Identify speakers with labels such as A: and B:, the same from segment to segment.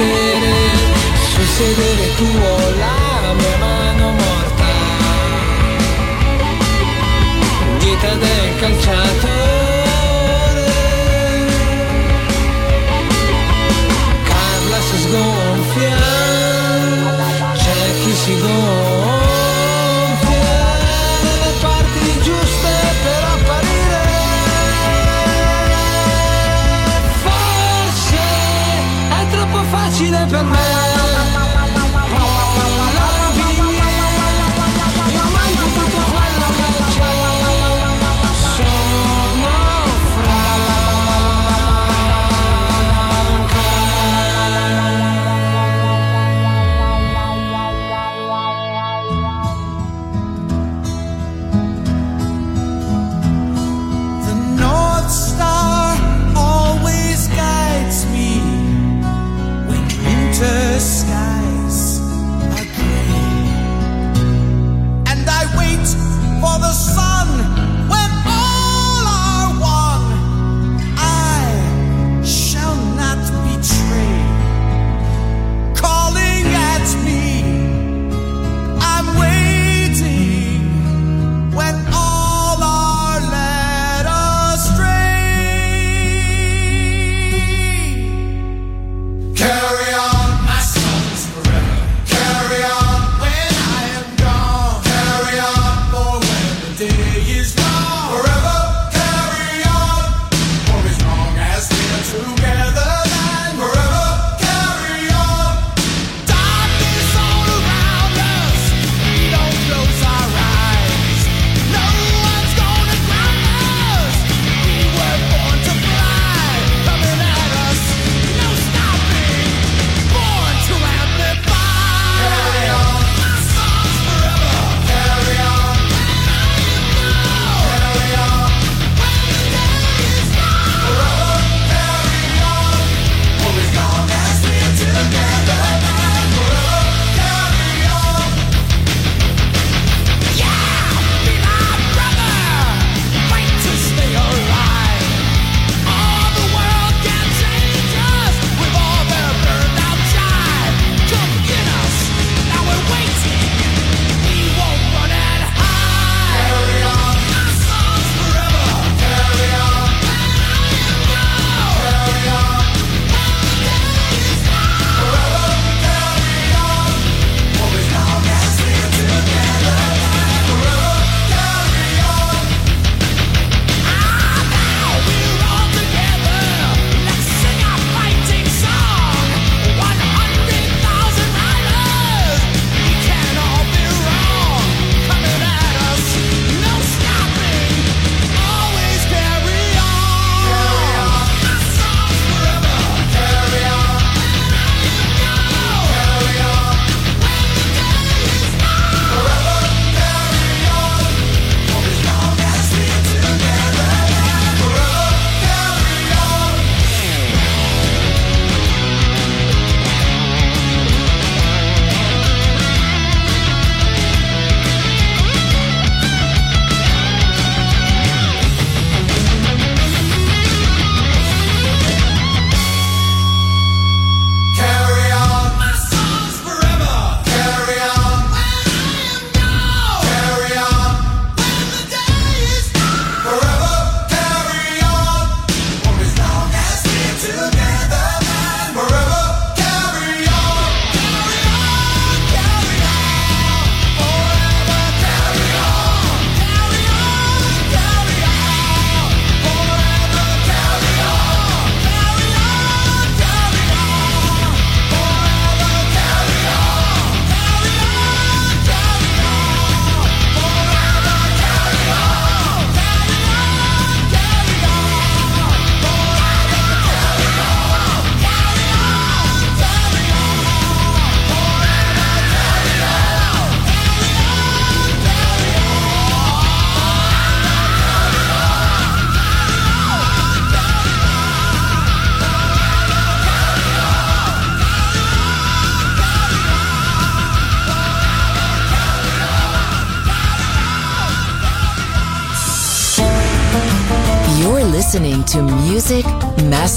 A: sedere, sul sedere tuo la mia mano morta. Dita del
B: calciato 변화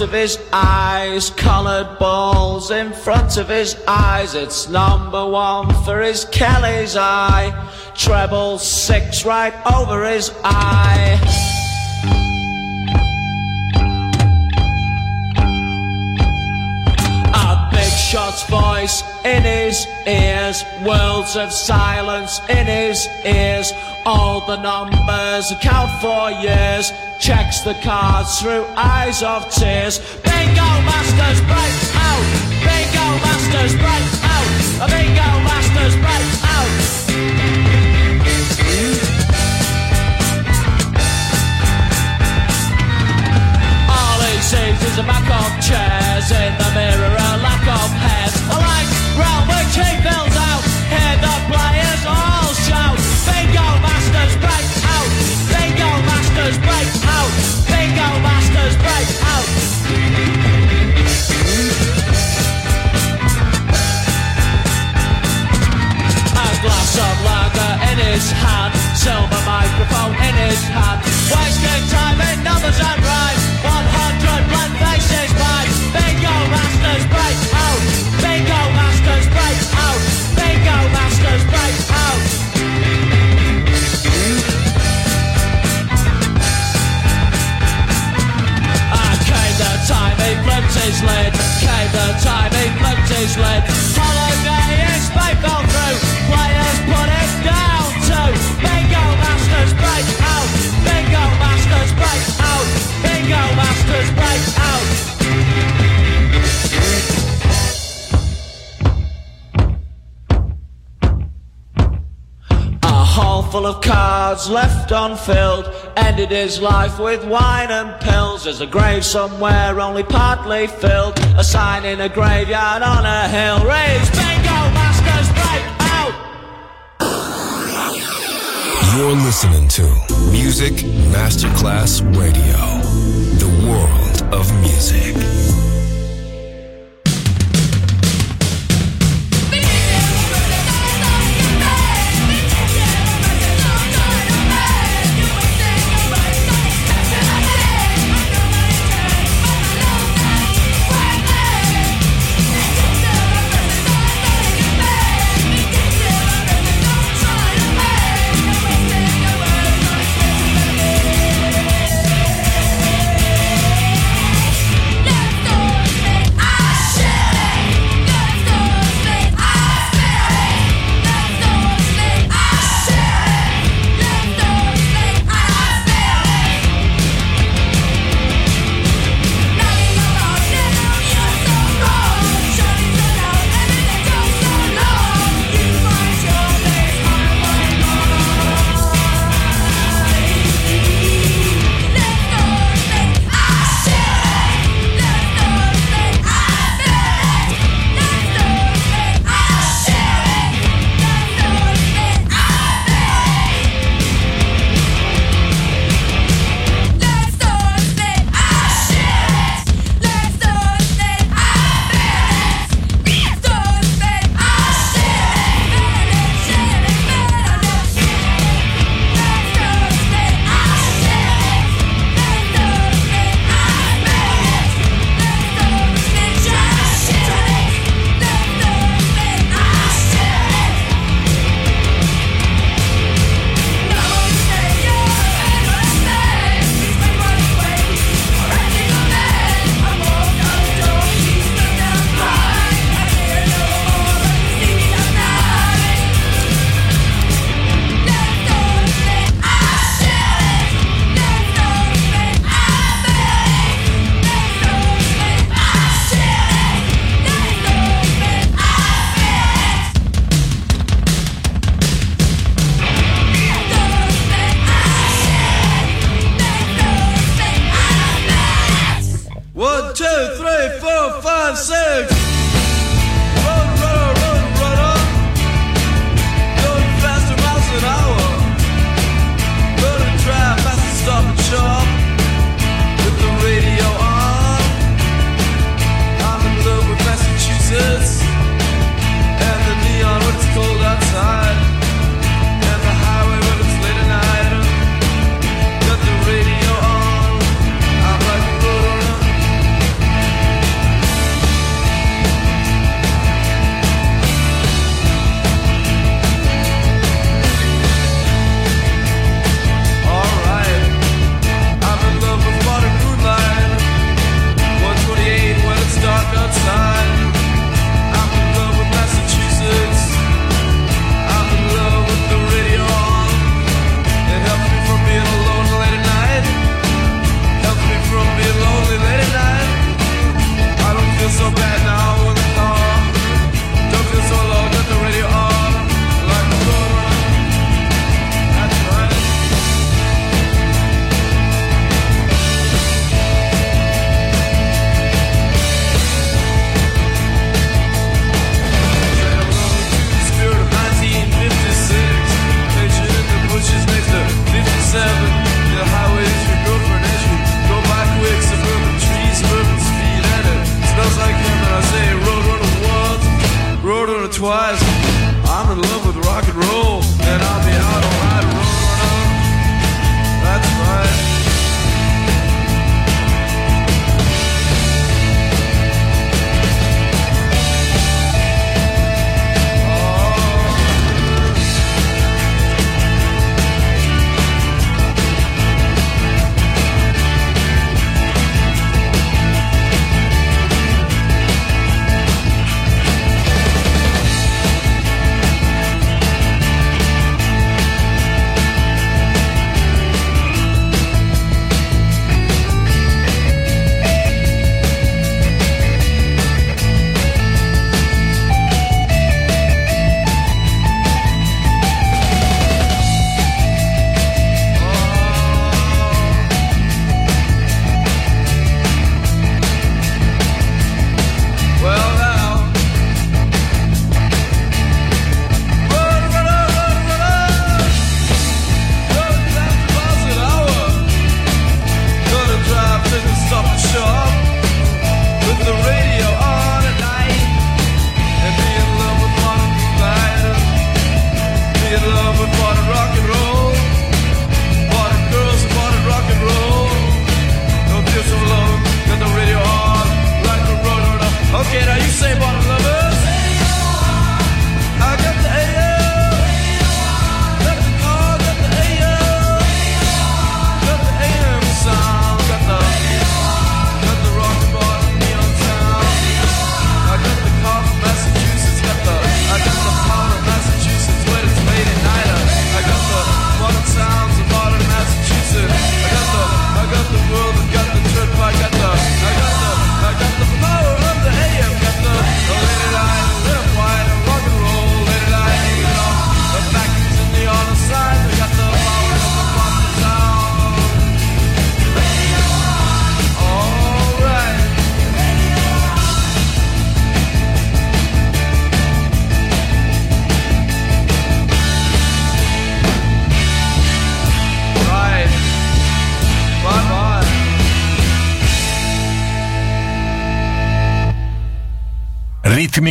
C: of his eyes, coloured balls in front of his eyes. It's number one for his Kelly's eye, treble six right over his eye. A big shot's voice in his ears, worlds of silence in his ears. All the numbers account for years. Checks the cards through eyes of tears. Bingo Masters breaks out. Bingo Masters breaks out. Bingo Masters breaks out. All he sees is a back of chairs in the mirror, a lack of hair, a All right, round the cheek bells out. Hear the play. masters break out. Bingo masters break out. A glass of lager in his hand, silver microphone in his hand. Wasting time in numbers and rhymes. 100 blank faces
D: by. Bingo masters break out. Bingo masters break out. Bingo masters break out. his lid. Came the time he flipped his lid. Holiday is fell through. Players put it down to Bingo Masters break out.
E: Bingo
C: Masters break out. Bingo Masters break out. A hall full of cards left unfilled Ended his life with wine and pills. There's a grave somewhere only partly filled. A sign in a graveyard on a hill. Raise bingo, masters break out! You're listening to Music Masterclass Radio, the world of music.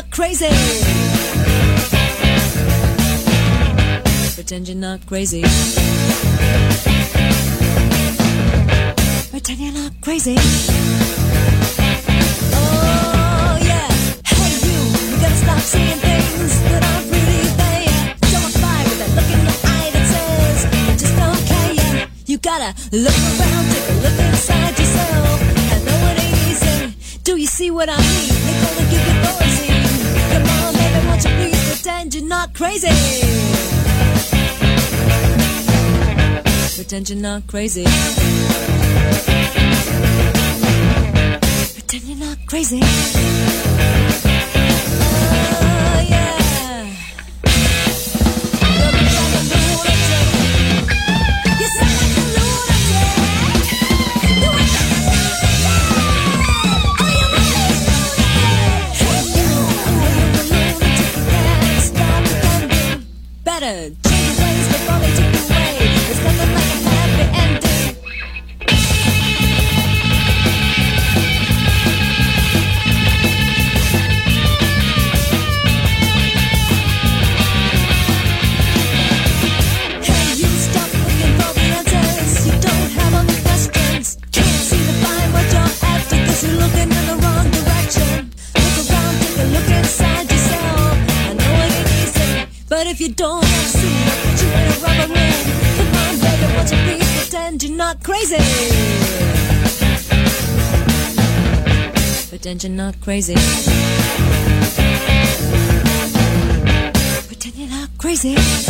C: Not crazy? Pretend you're not crazy. Pretend you're not crazy. Oh yeah, hey you, you gotta stop seeing things that aren't really there. Don't fight with that look in your eye that says I just don't care. Yeah. You gotta look around, take a look inside yourself. I know it ain't easy. Do you see what I mean? They're gonna give you poison. Not crazy? Pretend you're not crazy. Pretend you're not crazy. Pretend you're not crazy. Pretend you're not crazy.